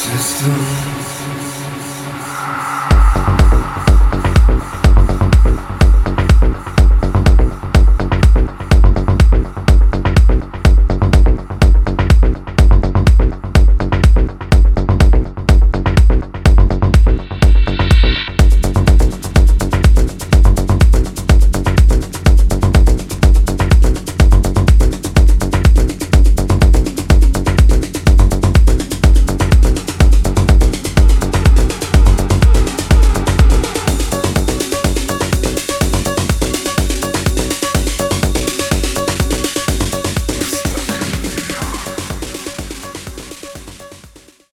system.